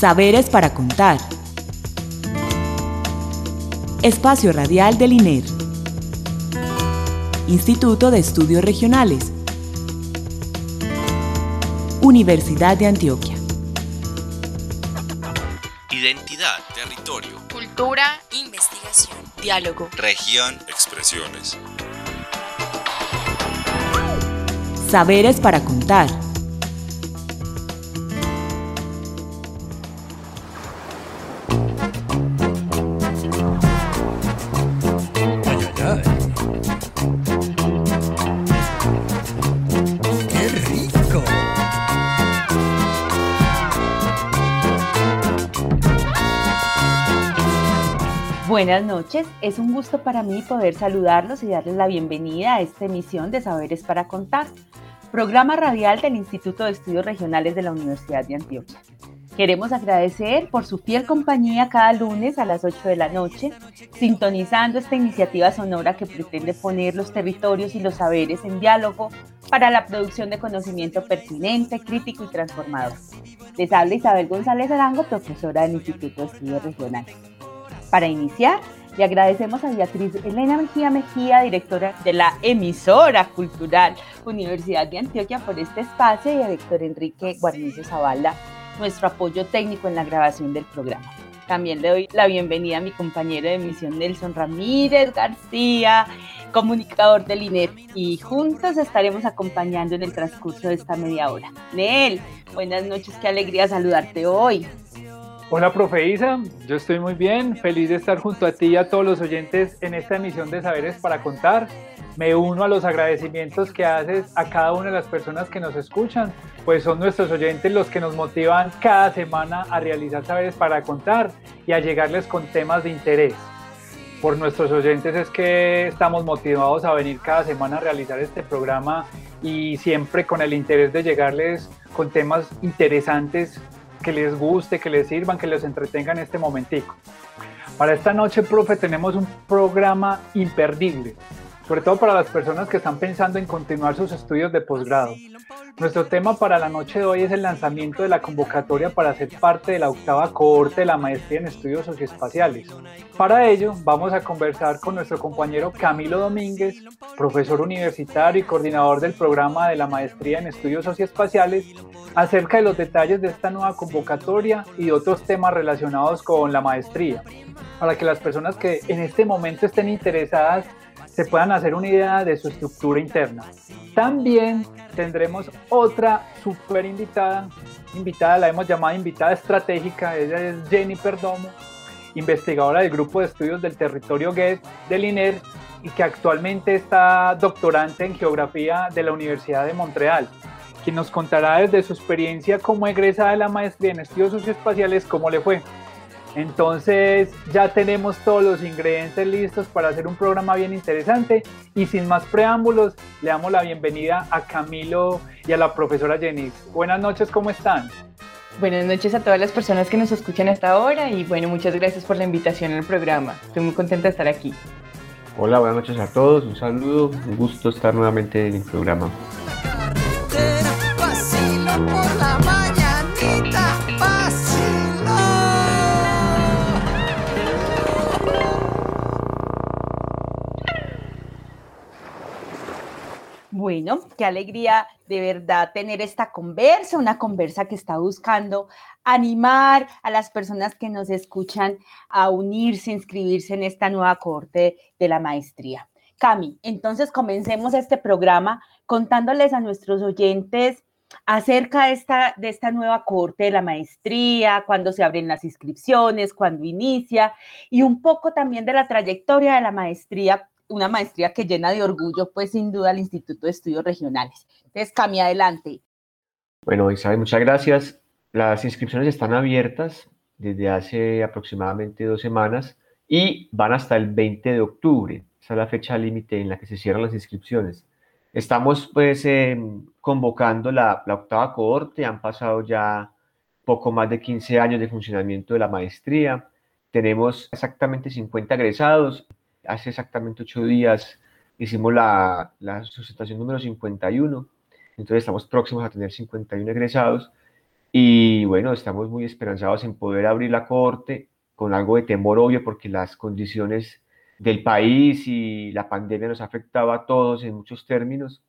Saberes para contar. Espacio Radial del INER. Instituto de Estudios Regionales. Universidad de Antioquia. Identidad, territorio, cultura, investigación, diálogo, región, expresiones. Saberes para contar. Buenas noches, es un gusto para mí poder saludarlos y darles la bienvenida a esta emisión de Saberes para Contar, programa radial del Instituto de Estudios Regionales de la Universidad de Antioquia. Queremos agradecer por su fiel compañía cada lunes a las 8 de la noche, sintonizando esta iniciativa sonora que pretende poner los territorios y los saberes en diálogo para la producción de conocimiento pertinente, crítico y transformador. Les habla Isabel González Arango, profesora del Instituto de Estudios Regionales. Para iniciar, le agradecemos a Beatriz Elena Mejía Mejía, directora de la emisora cultural Universidad de Antioquia, por este espacio y a Héctor Enrique Guarnizo Zavala, nuestro apoyo técnico en la grabación del programa. También le doy la bienvenida a mi compañero de emisión Nelson Ramírez García, comunicador del INEP, y juntos estaremos acompañando en el transcurso de esta media hora. Nel, buenas noches, qué alegría saludarte hoy. Hola, profe Isa, yo estoy muy bien, feliz de estar junto a ti y a todos los oyentes en esta emisión de Saberes para Contar. Me uno a los agradecimientos que haces a cada una de las personas que nos escuchan, pues son nuestros oyentes los que nos motivan cada semana a realizar Saberes para Contar y a llegarles con temas de interés. Por nuestros oyentes es que estamos motivados a venir cada semana a realizar este programa y siempre con el interés de llegarles con temas interesantes que les guste, que les sirvan, que les entretengan este momentico. Para esta noche, profe, tenemos un programa imperdible, sobre todo para las personas que están pensando en continuar sus estudios de posgrado. Nuestro tema para la noche de hoy es el lanzamiento de la convocatoria para ser parte de la octava cohorte de la maestría en estudios socioespaciales. Para ello, vamos a conversar con nuestro compañero Camilo Domínguez, profesor universitario y coordinador del programa de la maestría en estudios socioespaciales, acerca de los detalles de esta nueva convocatoria y otros temas relacionados con la maestría, para que las personas que en este momento estén interesadas se puedan hacer una idea de su estructura interna. También tendremos otra super invitada, invitada la hemos llamado invitada estratégica, ella es Jenny Perdomo, investigadora del grupo de estudios del territorio GET del INER y que actualmente está doctorante en geografía de la Universidad de Montreal quien nos contará desde su experiencia como egresada de la maestría en estudios socioespaciales cómo le fue. Entonces ya tenemos todos los ingredientes listos para hacer un programa bien interesante y sin más preámbulos le damos la bienvenida a Camilo y a la profesora Jenny. Buenas noches, ¿cómo están? Buenas noches a todas las personas que nos escuchan hasta ahora y bueno, muchas gracias por la invitación al programa. Estoy muy contenta de estar aquí. Hola, buenas noches a todos, un saludo, un gusto estar nuevamente en el programa. Bueno, qué alegría de verdad tener esta conversa, una conversa que está buscando animar a las personas que nos escuchan a unirse, inscribirse en esta nueva corte de la maestría. Cami, entonces comencemos este programa contándoles a nuestros oyentes acerca de esta, nueva corte de la maestría, cuándo se abren las inscripciones, cuándo inicia, y un poco también de la trayectoria de la maestría una maestría que llena de orgullo, pues sin duda, al Instituto de Estudios Regionales. Entonces, Cami, adelante. Bueno, Isabel, muchas gracias. Las inscripciones están abiertas desde hace aproximadamente dos semanas y van hasta el 20 de octubre. Esa es la fecha límite en la que se cierran las inscripciones. Estamos pues em, convocando la, octava cohorte, han pasado ya poco más de 15 años de funcionamiento de la maestría. Tenemos exactamente 50 egresados, hace exactamente ocho días hicimos la, la sustentación número 51, entonces estamos próximos a tener 51 egresados Y bueno, estamos muy esperanzados en poder abrir la corte con algo de temor obvio porque las condiciones del país y la pandemia nos afectaba a todos en muchos términos.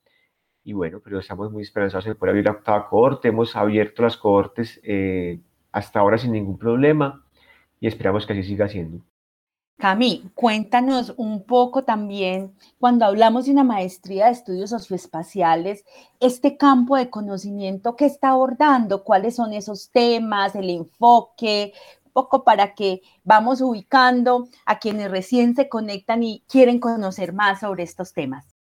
Y bueno, pero estamos muy esperanzados en poder abrir la octava corte. Hemos abierto las cohortes eh, hasta ahora sin ningún problema y esperamos que así siga siendo. Cami, cuéntanos un poco también, cuando hablamos de una maestría de estudios socioespaciales, este campo de conocimiento que está abordando, cuáles son esos temas, el enfoque, un poco para que vamos ubicando a quienes recién se conectan y quieren conocer más sobre estos temas.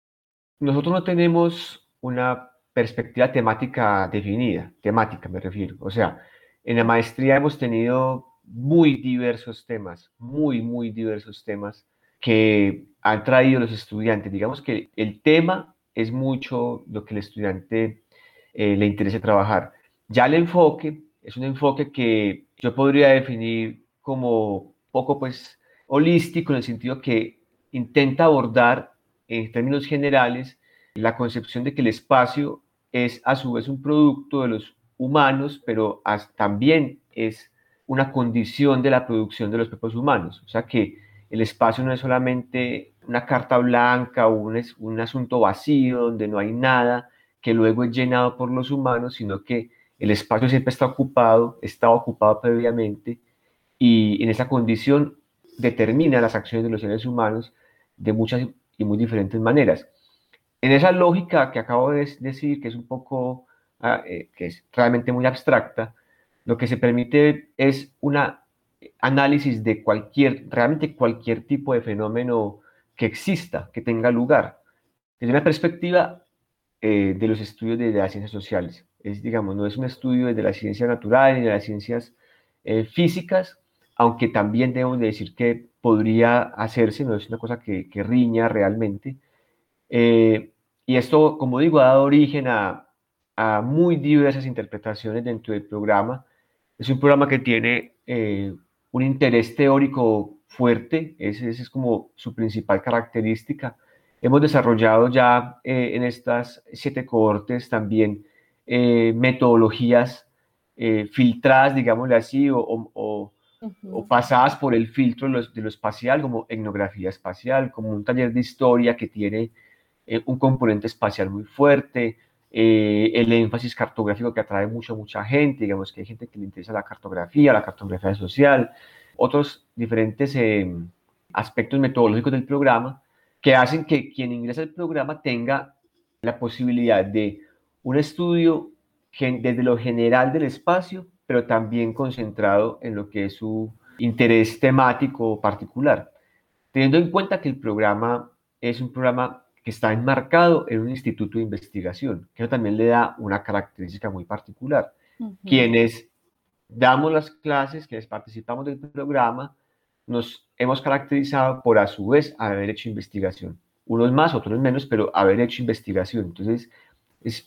Nosotros no tenemos una perspectiva temática definida, temática me refiero. O sea, en la maestría hemos tenido muy diversos temas, muy, muy diversos temas que han traído los estudiantes. Digamos que el tema es mucho lo que el estudiante eh, le interesa trabajar. Ya el enfoque es un enfoque que yo podría definir como poco pues holístico en el sentido que intenta abordar en términos generales la concepción de que el espacio es a su vez un producto de los humanos, pero también es una condición de la producción de los propios humanos. O sea que el espacio no es solamente una carta blanca o un, un asunto vacío donde no hay nada que luego es llenado por los humanos, sino que el espacio siempre está ocupado, está ocupado previamente y en esa condición determina las acciones de los seres humanos de muchas y muy diferentes maneras. En esa lógica que acabo de decir, que es un poco, ah, eh, que es realmente muy abstracta, lo que se permite es un análisis de cualquier, realmente cualquier tipo de fenómeno que exista, que tenga lugar, desde una perspectiva eh, de los estudios de, las ciencias sociales. Es, digamos, no es un estudio desde las ciencias naturales ni de las ciencias eh, físicas, aunque también debemos de decir que podría hacerse, no es una cosa que, riña realmente. Eh, y esto, como digo, ha dado origen a, a muy diversas interpretaciones dentro del programa, es un programa que tiene eh, un interés teórico fuerte, esa es como su principal característica. Hemos desarrollado ya eh, en estas siete cohortes también eh, metodologías filtradas, digámosle así, o, o, pasadas por el filtro de lo, de lo, espacial, como etnografía espacial, como un taller de historia que tiene un componente espacial muy fuerte, eh, el énfasis cartográfico que atrae mucho a mucha gente, digamos que hay gente que le interesa la cartografía, la cartografía social, otros diferentes eh, aspectos metodológicos del programa que hacen que quien ingresa al programa tenga la posibilidad de un estudio desde lo general del espacio, pero también concentrado en lo que es su interés temático particular. Teniendo en cuenta que el programa es un programa que está enmarcado en un instituto de investigación, que eso también le da una característica muy particular. Quienes damos las clases, quienes participamos del programa, nos hemos caracterizado por a su vez haber hecho investigación. Unos más, otros menos, pero haber hecho investigación. Entonces,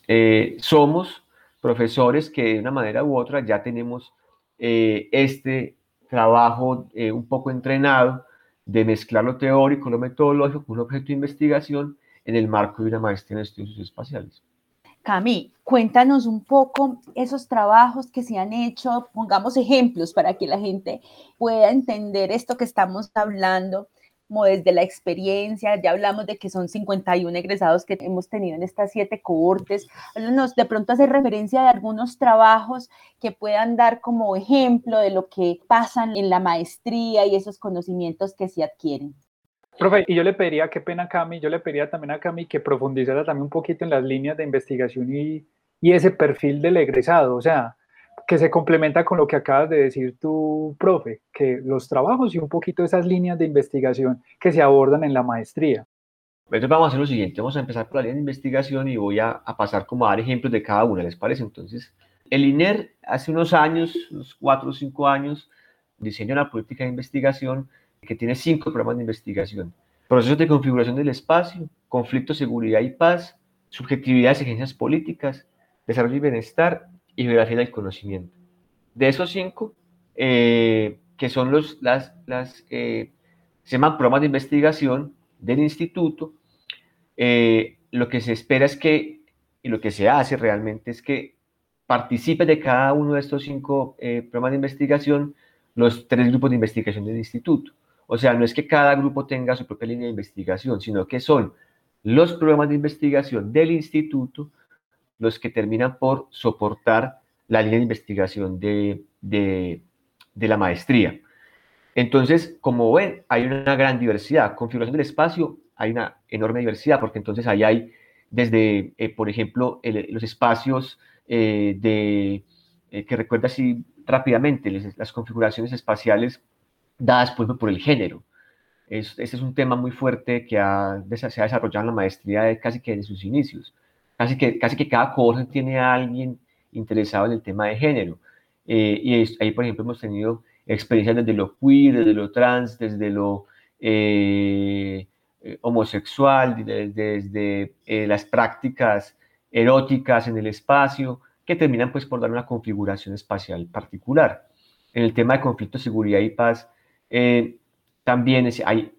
eh, somos profesores que de una manera u otra ya tenemos eh, este trabajo eh, un poco entrenado de mezclar lo teórico, lo metodológico con un objeto de investigación en el marco de una maestría en estudios espaciales. Cami, cuéntanos un poco esos trabajos que se han hecho, pongamos ejemplos para que la gente pueda entender esto que estamos hablando, como desde la experiencia, ya hablamos de que son 51 egresados que hemos tenido en estas siete cohortes, háblanos de pronto hacer referencia de algunos trabajos que puedan dar como ejemplo de lo que pasan en la maestría y esos conocimientos que se adquieren. Profe, y yo le pediría, qué pena Cami, yo le pediría también a Cami que profundizara también un poquito en las líneas de investigación y, y ese perfil del egresado, o sea, que se complementa con lo que acabas de decir tú, profe, que los trabajos y un poquito esas líneas de investigación que se abordan en la maestría. Entonces vamos a hacer lo siguiente, vamos a empezar por la línea de investigación y voy a, a pasar como a dar ejemplos de cada una, ¿les parece? Entonces, el INER hace unos años, unos cuatro o cinco años, diseñó una política de investigación que tiene cinco programas de investigación. Procesos de configuración del espacio, conflicto, seguridad y paz, subjetividad exigencias políticas, desarrollo y bienestar y geografía del conocimiento. De esos cinco, eh, que son los, las, las eh, se llaman programas de investigación del instituto, eh, lo que se espera es que, y lo que se hace realmente es que participen de cada uno de estos cinco programas de investigación los tres grupos de investigación del instituto. O sea, no es que cada grupo tenga su propia línea de investigación, sino que son los programas de investigación del instituto los que terminan por soportar la línea de investigación de, de, la maestría. Entonces, como ven, hay una gran diversidad. Configuración del espacio, hay una enorme diversidad, porque entonces ahí hay desde, eh, por ejemplo, los espacios eh, de, eh, que recuerda así rápidamente, las configuraciones espaciales dadas por, por el género. Es, este es un tema muy fuerte que ha, se ha desarrollado en la maestría casi que desde sus inicios. Casi que, casi que cada cohorte tiene a alguien interesado en el tema de género. y ahí, por ejemplo, hemos tenido experiencias desde lo queer, desde lo trans, desde lo eh, eh, homosexual, desde, eh, las prácticas eróticas en el espacio, que terminan pues por dar una configuración espacial particular. En el tema de conflicto, seguridad y paz, también hay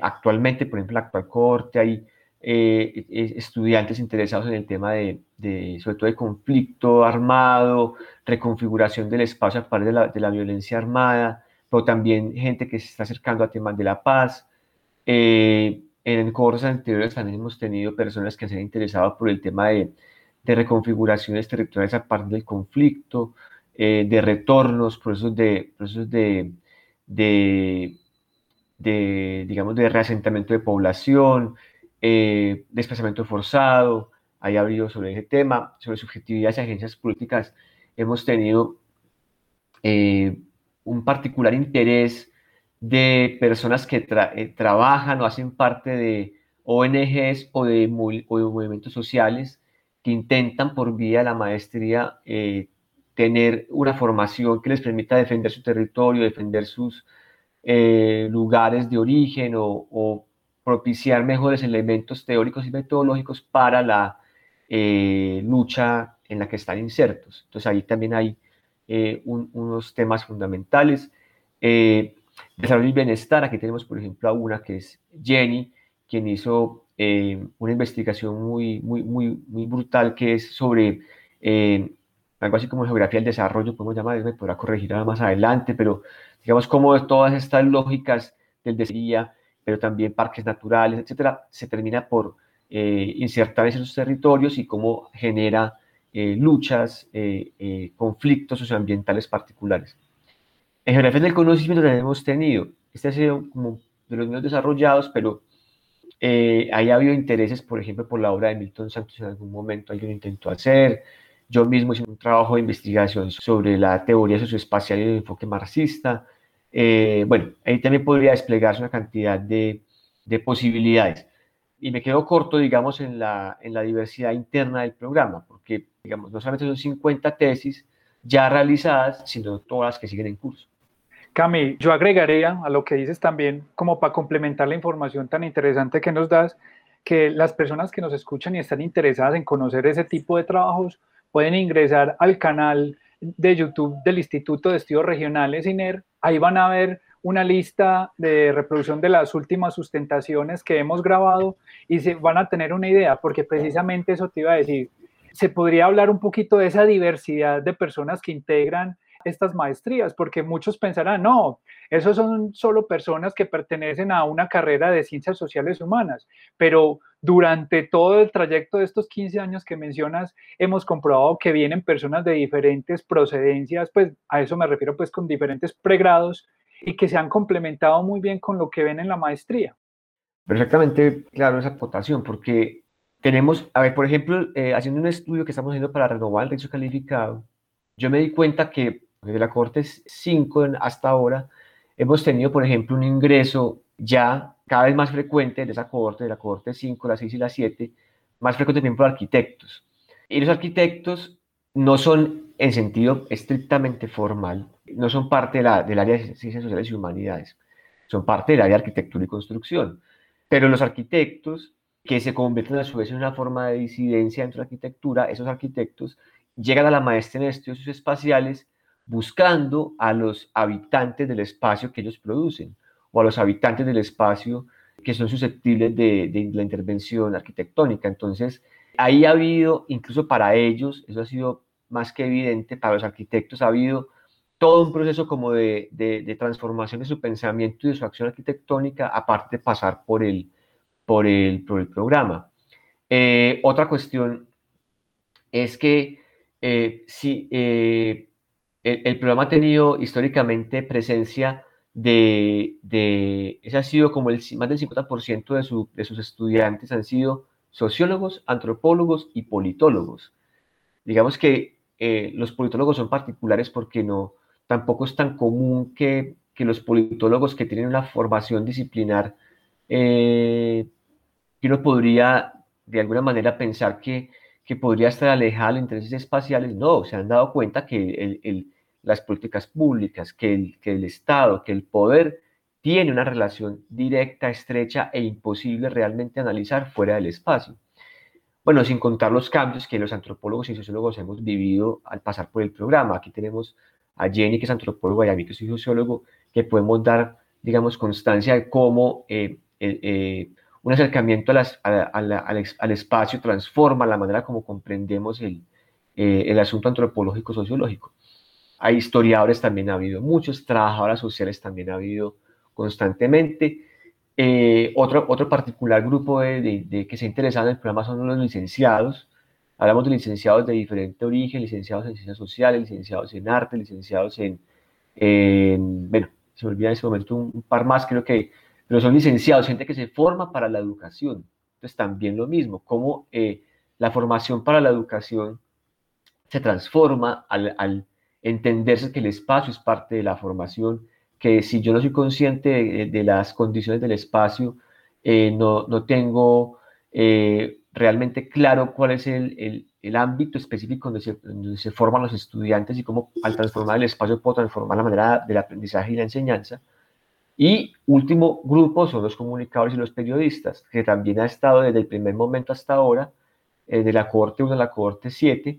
actualmente, por ejemplo, la actual corte, hay estudiantes interesados en el tema de, sobre todo de conflicto armado, reconfiguración del espacio a partir de la, de la, violencia armada, pero también gente que se está acercando a temas de la paz. Eh, en cursos anteriores también hemos tenido personas que se han interesado por el tema de, de reconfiguraciones territoriales a partir del conflicto, eh, de retornos, procesos de, procesos de, de, digamos, de reasentamiento de población, eh, desplazamiento forzado, hay habido sobre ese tema, sobre subjetividades y agencias políticas, hemos tenido eh, un particular interés de personas que eh, trabajan o hacen parte de ONGs o de, movimientos sociales que intentan por vía de la maestría tener una formación que les permita defender su territorio, defender sus lugares de origen o, propiciar mejores elementos teóricos y metodológicos para la eh, lucha en la que están insertos. Entonces ahí también hay eh, unos temas fundamentales. Eh, desarrollo y bienestar, aquí tenemos por ejemplo a una que es Jenny, quien hizo una investigación muy, muy, muy brutal que es sobre algo así como geografía del desarrollo, podemos llamar, me podrá corregir más adelante, pero digamos como todas estas lógicas del desarrollo pero también parques naturales, etcétera, se termina por eh, insertar en esos territorios y cómo genera eh, luchas, eh, conflictos socioambientales particulares. En geografía del conocimiento también hemos tenido, este ha sido como de los menos desarrollados, pero ahí ha habido intereses, por ejemplo, por la obra de Milton Santos en algún momento alguien intentó hacer. Yo mismo hice un trabajo de investigación sobre la teoría socioespacial y el enfoque marxista. Eh, bueno, ahí también podría desplegarse una cantidad de, de, posibilidades. Y me quedo corto, digamos, en la, en la diversidad interna del programa, porque, digamos, no solamente son 50 tesis ya realizadas, sino todas las que siguen en curso. Cami, yo agregaría a lo que dices también, como para complementar la información tan interesante que nos das, que las personas que nos escuchan y están interesadas en conocer ese tipo de trabajos pueden ingresar al canal de YouTube del Instituto de Estudios Regionales INER Ahí van a ver una lista de reproducción de las últimas sustentaciones que hemos grabado y se van a tener una idea, porque precisamente eso te iba a decir. Se podría hablar un poquito de esa diversidad de personas que integran estas maestrías, porque muchos pensarán, no, esos son solo personas que pertenecen a una carrera de ciencias sociales humanas, pero durante todo el trayecto de estos 15 años que mencionas, hemos comprobado que vienen personas de diferentes procedencias, pues a eso me refiero pues con diferentes pregrados y que se han complementado muy bien con lo que ven en la maestría. Perfectamente claro esa acotación, porque tenemos, a ver, por ejemplo, eh, haciendo un estudio que estamos haciendo para renovar el derecho calificado, yo me di cuenta que desde la Corte 5 hasta ahora, hemos tenido, por ejemplo, un ingreso ya cada vez más frecuente de esa Corte, de la Corte 5, la 6 y la 7, más frecuente, por ejemplo, arquitectos. Y los arquitectos no son en sentido estrictamente formal, no son parte de la, del área de ciencias sociales y humanidades, son parte del área de arquitectura y construcción. Pero los arquitectos, que se convierten a su vez en una forma de disidencia dentro de la arquitectura, esos arquitectos llegan a la maestría en estudios espaciales buscando a los habitantes del espacio que ellos producen o a los habitantes del espacio que son susceptibles de, la intervención arquitectónica. Entonces, ahí ha habido, incluso para ellos, eso ha sido más que evidente, para los arquitectos ha habido todo un proceso como de, transformación de su pensamiento y de su acción arquitectónica, aparte de pasar por el, por el, por el programa. Eh, otra cuestión es que eh, si eh, el, programa ha tenido históricamente presencia de, de, ese ha sido como el, más del 50% de, su, de sus estudiantes han sido sociólogos, antropólogos y politólogos. Digamos que los politólogos son particulares porque no, tampoco es tan común que, que los politólogos que tienen una formación disciplinar, eh, uno podría de alguna manera pensar que, que podría estar alejado de intereses espaciales, no, se han dado cuenta que el, las políticas públicas, que el, que el Estado, que el poder tiene una relación directa, estrecha e imposible realmente analizar fuera del espacio. Bueno, sin contar los cambios que los antropólogos y sociólogos hemos vivido al pasar por el programa. Aquí tenemos a Jenny, que es antropóloga, y a mí, que soy sociólogo, que podemos dar, digamos, constancia de cómo eh, eh, un acercamiento al, espacio transforma la manera como comprendemos el, eh, el asunto antropológico-sociológico. Hay historiadores también ha habido muchos, trabajadoras sociales también ha habido constantemente. otro, otro particular grupo de, de, que se interesado en el programa son los licenciados, Hablamos de licenciados de diferente origen, licenciados en ciencias sociales, licenciados en arte, licenciados en, bueno, se me olvida en ese momento un, par más, creo que, pero son licenciados, gente que se forma para la educación. Entonces también lo mismo, cómo eh, la formación para la educación se transforma al, entenderse que el espacio es parte de la formación, que si yo no soy consciente de, las condiciones del espacio, eh, no, no, tengo eh, realmente claro cuál es el, el, ámbito específico donde se, donde se, forman los estudiantes y cómo al transformar el espacio puedo transformar la manera del aprendizaje y la enseñanza. Y último grupo son los comunicadores y los periodistas, que también ha estado desde el primer momento hasta ahora, eh, de la Corte 1 a la Corte 7,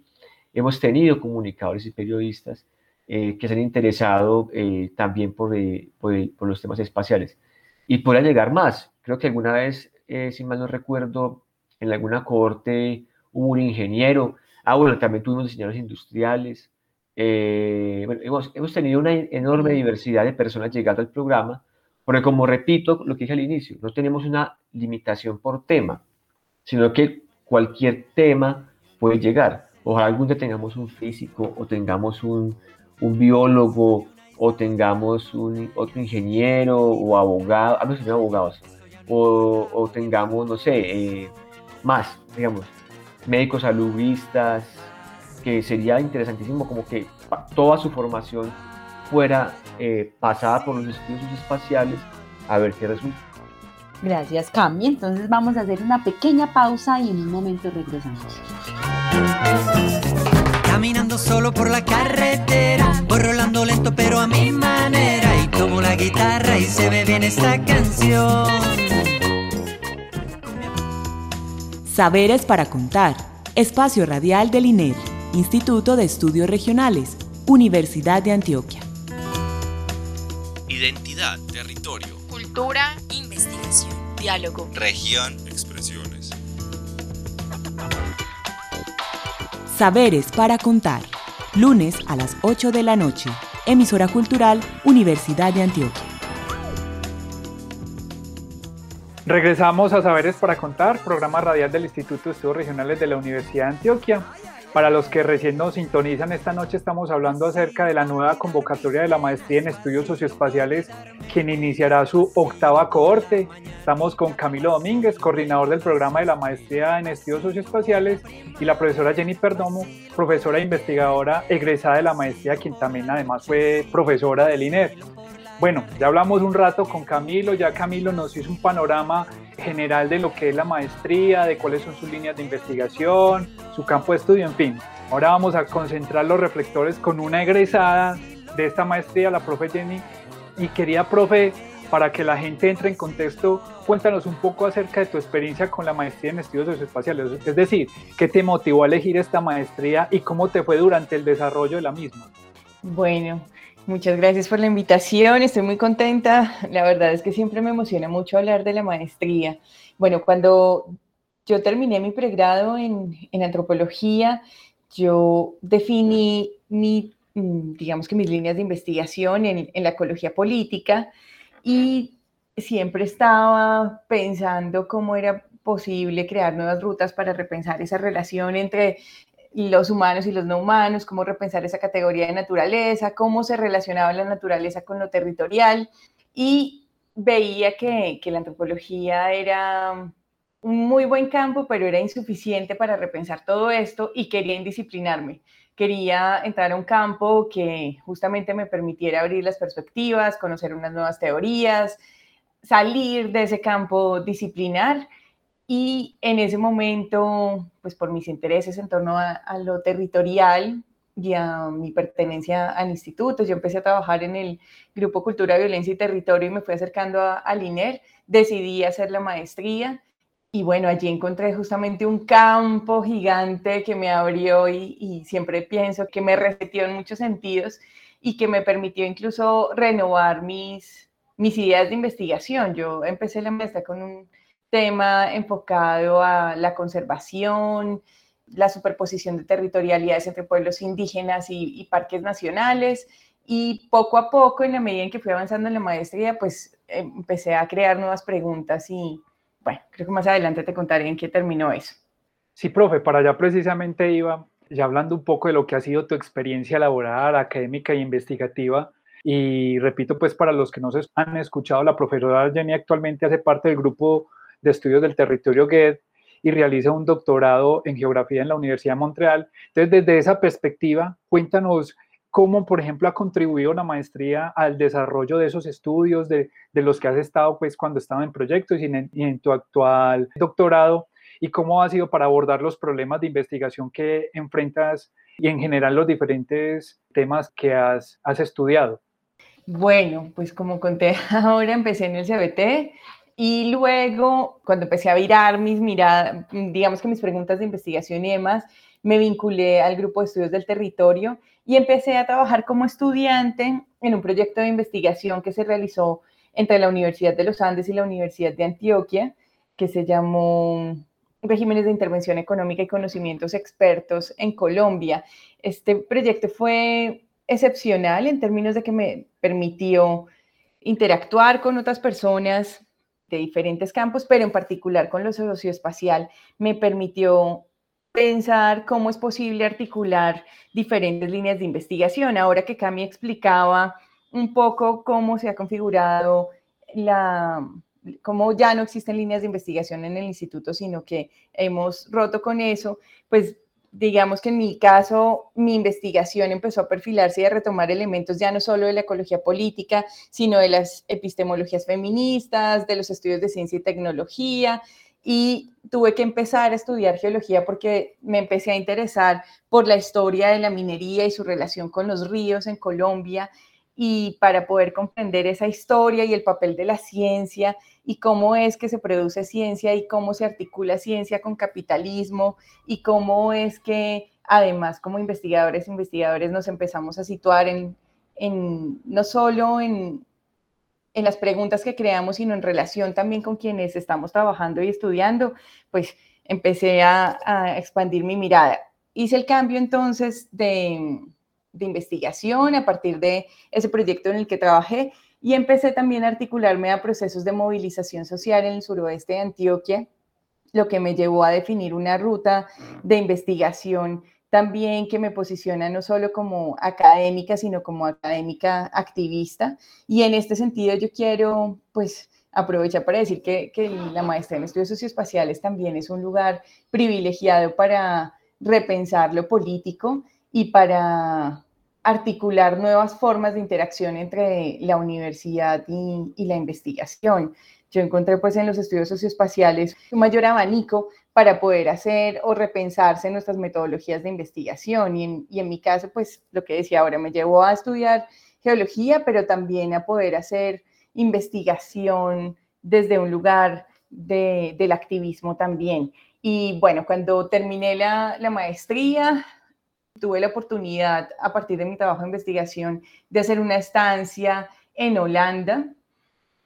hemos tenido comunicadores y periodistas eh, que se han interesado eh, también por, por, por, los temas espaciales. Y podrá llegar más. Creo que alguna vez, si mal no recuerdo, en alguna corte hubo un ingeniero, ah, bueno, también tuvimos diseñadores industriales, eh, hemos, hemos, tenido una enorme diversidad de personas llegando al programa, porque como repito lo que dije al inicio, no tenemos una limitación por tema, sino que cualquier tema puede llegar. Ojalá algún día tengamos un físico o tengamos un, un biólogo o tengamos un, otro ingeniero o abogado, ah, no, son abogados, o, o, tengamos, no sé, eh, más, digamos, médicos saludistas, que sería interesantísimo como que toda su formación fuera eh, pasada por los estudios espaciales a ver qué resulta. Gracias, Cami. Entonces vamos a hacer una pequeña pausa y en un momento regresamos. Caminando solo por la carretera, voy rolando lento pero a mi manera y tomo la guitarra y se ve bien esta canción. Saberes para contar. Espacio radial del INER, Instituto de Estudios Regionales, Universidad de Antioquia. Identidad, territorio. Cultura, investigación, diálogo. Región, Saberes para contar. Lunes a las 8 de la noche. Emisora Cultural, Universidad de Antioquia. Regresamos a Saberes para Contar, programa radial del Instituto de Estudios Regionales de la Universidad de Antioquia. Para los que recién nos sintonizan esta noche, estamos hablando acerca de la nueva convocatoria de la maestría en estudios socioespaciales, quien iniciará su octava cohorte. Estamos con Camilo Domínguez, coordinador del programa de la maestría en estudios socioespaciales, y la profesora Jenny Perdomo, profesora e investigadora egresada de la maestría, quien también además fue profesora del INER. Bueno, ya hablamos un rato con Camilo, ya Camilo nos hizo un panorama general de lo que es la maestría, de cuáles son sus líneas de investigación, su campo de estudio, en fin. Ahora vamos a concentrar los reflectores con una egresada de esta maestría, la profe Jenny. Y quería, profe, para que la gente entre en contexto, cuéntanos un poco acerca de tu experiencia con la maestría en estudios socioespaciales. Es decir, ¿qué te motivó a elegir esta maestría y cómo te fue durante el desarrollo de la misma? Bueno, Muchas gracias por la invitación, estoy muy contenta. La verdad es que siempre me emociona mucho hablar de la maestría. Bueno, cuando yo terminé mi pregrado en, antropología, yo definí mi, mm, digamos que mis líneas de investigación en, en la ecología política y siempre estaba pensando cómo era posible crear nuevas rutas para repensar esa relación entre los humanos y los no humanos, cómo repensar esa categoría de naturaleza, cómo se relacionaba la naturaleza con lo territorial y veía que, que la antropología era un muy buen campo, pero era insuficiente para repensar todo esto y quería indisciplinarme. Quería entrar a un campo que justamente me permitiera abrir las perspectivas, conocer unas nuevas teorías, salir de ese campo disciplinar y en ese momento, pues por mis intereses en torno a, lo territorial y a mi pertenencia al instituto, yo empecé a trabajar en el Grupo Cultura, Violencia y Territorio y me fui acercando al INER, decidí hacer la maestría y bueno, allí encontré justamente un campo gigante que me abrió y, siempre pienso que me reseteó en muchos sentidos y que me permitió incluso renovar mis, mis ideas de investigación. Yo empecé la maestría con un tema enfocado a la conservación, la superposición de territorialidades entre pueblos indígenas y, parques nacionales. Y poco a poco, en la medida en que fui avanzando en la maestría, pues empecé a crear nuevas preguntas y, bueno, creo que más adelante te contaré en qué terminó eso. Sí, profe, para allá precisamente iba, ya hablando un poco de lo que ha sido tu experiencia laboral, académica e investigativa. Y repito, pues para los que no se han escuchado, la profesora Jenny actualmente hace parte del grupo de Estudios del Territorio GED y realiza un doctorado en geografía en la Universidad de Montreal. Entonces, desde esa perspectiva, cuéntanos cómo, por ejemplo, ha contribuido la maestría al desarrollo de esos estudios, de, los que has estado pues cuando estaba en proyectos y en, tu actual doctorado, y cómo ha sido para abordar los problemas de investigación que enfrentas y en general los diferentes temas que has, has estudiado. Bueno, pues como conté ahora, empecé en el CBT, y luego, cuando empecé a virar mis miradas, digamos que mis preguntas de investigación y demás, me vinculé al grupo de estudios del territorio y empecé a trabajar como estudiante en un proyecto de investigación que se realizó entre la Universidad de los Andes y la Universidad de Antioquia, que se llamó Regímenes de Intervención Económica y Conocimientos Expertos en Colombia. Este proyecto fue excepcional en términos de que me permitió interactuar con otras personas de diferentes campos, pero en particular con lo socioespacial, me permitió pensar cómo es posible articular diferentes líneas de investigación. Ahora que Cami explicaba un poco cómo se ha configurado la, cómo ya no existen líneas de investigación en el instituto, sino que hemos roto con eso, pues digamos que en mi caso, mi investigación empezó a perfilarse y a retomar elementos ya no solo de la ecología política, sino de las epistemologías feministas, de los estudios de ciencia y tecnología. Y tuve que empezar a estudiar geología porque me empecé a interesar por la historia de la minería y su relación con los ríos en Colombia y para poder comprender esa historia y el papel de la ciencia y cómo es que se produce ciencia y cómo se articula ciencia con capitalismo y cómo es que además como investigadores investigadores nos empezamos a situar en, en no solo en, en las preguntas que creamos, sino en relación también con quienes estamos trabajando y estudiando, pues empecé a, a expandir mi mirada. Hice el cambio entonces de, de investigación a partir de ese proyecto en el que trabajé y empecé también a articularme a procesos de movilización social en el suroeste de Antioquia, lo que me llevó a definir una ruta de investigación también que me posiciona no solo como académica, sino como académica activista. Y en este sentido yo quiero, pues, aprovechar para decir que, que la maestría en estudios socioespaciales también es un lugar privilegiado para repensar lo político y para articular nuevas formas de interacción entre la universidad y, la investigación. Yo encontré pues en los estudios socioespaciales un mayor abanico para poder hacer o repensarse nuestras metodologías de investigación. Y en, mi caso, pues lo que decía ahora, me llevó a estudiar geología, pero también a poder hacer investigación desde un lugar del activismo también. Y bueno, cuando terminé la, la maestría, tuve la oportunidad, a partir de mi trabajo de investigación, de hacer una estancia en Holanda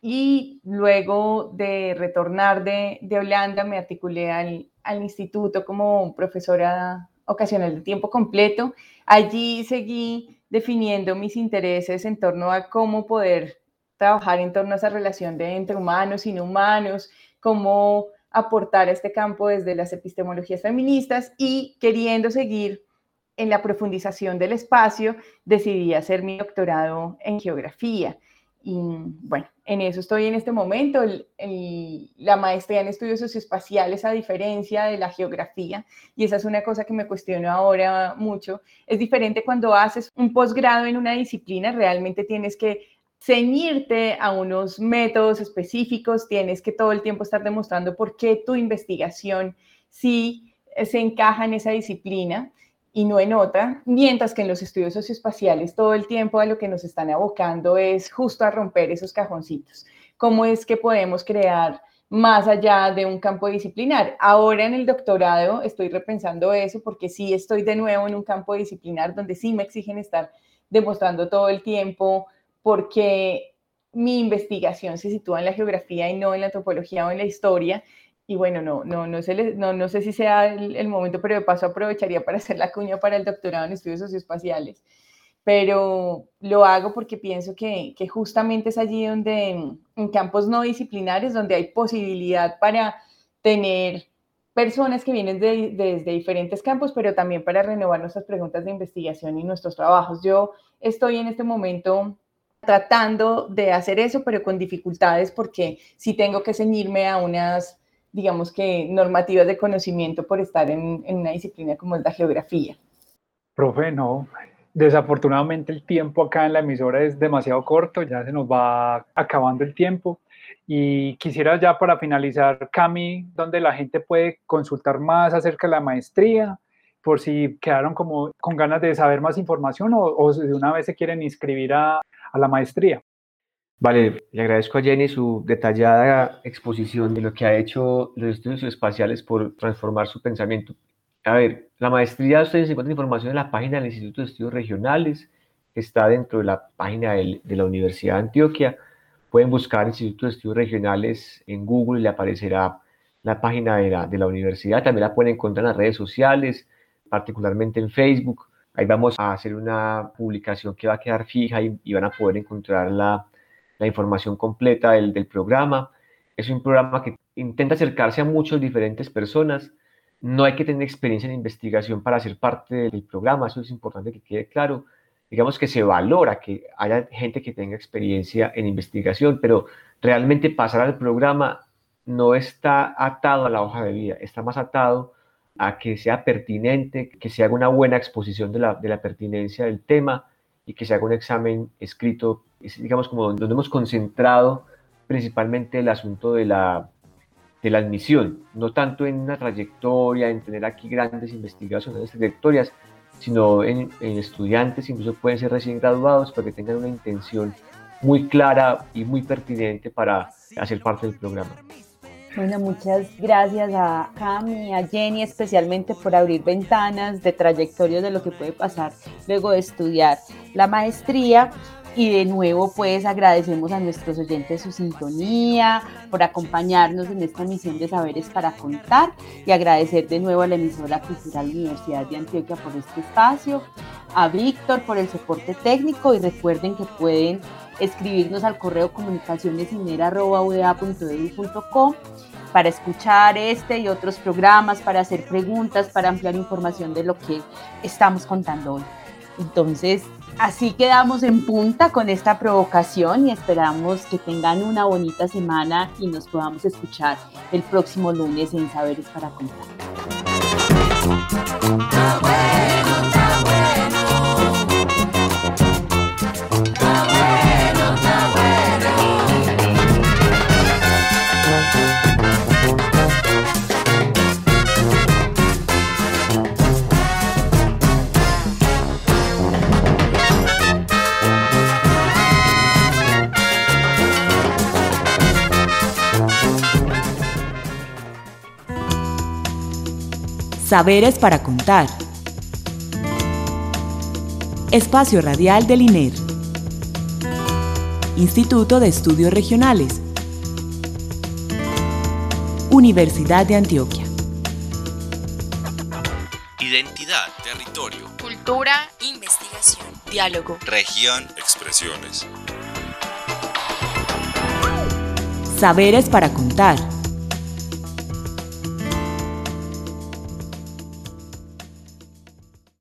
y luego de retornar de, Holanda me articulé al, instituto como profesora ocasional de tiempo completo. Allí seguí definiendo mis intereses en torno a cómo poder trabajar en torno a esa relación de entre humanos y no humanos, cómo aportar a este campo desde las epistemologías feministas y queriendo seguir en la profundización del espacio, decidí hacer mi doctorado en geografía. Y bueno, en eso estoy en este momento. la maestría en estudios socioespaciales, a diferencia de la geografía, y esa es una cosa que me cuestiono ahora mucho, es diferente cuando haces un posgrado en una disciplina, realmente tienes que ceñirte a unos métodos específicos, tienes que todo el tiempo estar demostrando por qué tu investigación sí se encaja en esa disciplina y no en otra, mientras que en los estudios socioespaciales todo el tiempo a lo que nos están abocando es justo a romper esos cajoncitos. ¿Cómo es que podemos crear más allá de un campo disciplinar? Ahora en el doctorado estoy repensando eso porque sí estoy de nuevo en un campo disciplinar donde sí me exigen estar demostrando todo el tiempo porque mi investigación se sitúa en la geografía y no en la antropología o en la historia y bueno, no, no, no, sé, no, no sé si sea el, momento, pero de paso aprovecharía para hacer la cuña para el doctorado en estudios socioespaciales. Pero lo hago porque pienso que, que justamente es allí donde, en campos no disciplinares, donde hay posibilidad para tener personas que vienen de, desde diferentes campos, pero también para renovar nuestras preguntas de investigación y nuestros trabajos. Yo estoy en este momento tratando de hacer eso, pero con dificultades porque sí tengo que ceñirme a unas digamos que, normativas de conocimiento por estar en, una disciplina como es la geografía. Profe, no, desafortunadamente el tiempo acá en la emisora es demasiado corto, ya se nos va acabando el tiempo. Y quisiera ya para finalizar, Cami, donde la gente puede consultar más acerca de la maestría, por si quedaron como con ganas de saber más información o, o de una vez se quieren inscribir a, a la maestría. Vale, le agradezco a Jenny su detallada exposición de lo que ha hecho los estudios espaciales por transformar su pensamiento. A ver, la maestría, ustedes encuentran información en la página del Instituto de Estudios Regionales, está dentro de la página de la Universidad de Antioquia. Pueden buscar Instituto de Estudios Regionales en Google y le aparecerá la página de la, de la universidad. También la pueden encontrar en las redes sociales, particularmente en Facebook. Ahí vamos a hacer una publicación que va a quedar fija y, y van a poder encontrarla la información completa del, del programa. Es un programa que intenta acercarse a muchas diferentes personas. No hay que tener experiencia en investigación para ser parte del programa, eso es importante que quede claro. Digamos que se valora que haya gente que tenga experiencia en investigación, pero realmente pasar al programa no está atado a la hoja de vida, está más atado a que sea pertinente, que se haga una buena exposición de la, de la pertinencia del tema y que se haga un examen escrito es, digamos, como donde hemos concentrado principalmente el asunto de la, de la admisión, no tanto en una trayectoria, en tener aquí grandes investigaciones, trayectorias, sino en, en estudiantes, incluso pueden ser recién graduados, para que tengan una intención muy clara y muy pertinente para hacer parte del programa. Bueno, muchas gracias a Cami, a Jenny especialmente por abrir ventanas de trayectorias de lo que puede pasar luego de estudiar la maestría y de nuevo, pues agradecemos a nuestros oyentes su sintonía, por acompañarnos en esta misión de Saberes para Contar y agradecer de nuevo a la emisora Cultural Universidad de Antioquia por este espacio, a Víctor por el soporte técnico y recuerden que pueden escribirnos al correo comunicacionesiner.uda.edu.com para escuchar este y otros programas, para hacer preguntas, para ampliar información de lo que estamos contando hoy. Entonces, Así quedamos en punta con esta provocación y esperamos que tengan una bonita semana y nos podamos escuchar el próximo lunes en Saberes para Contar. Saberes para contar. Espacio Radial del INER. Instituto de Estudios Regionales. Universidad de Antioquia. Identidad, territorio, cultura, investigación, diálogo, región, expresiones. Saberes para contar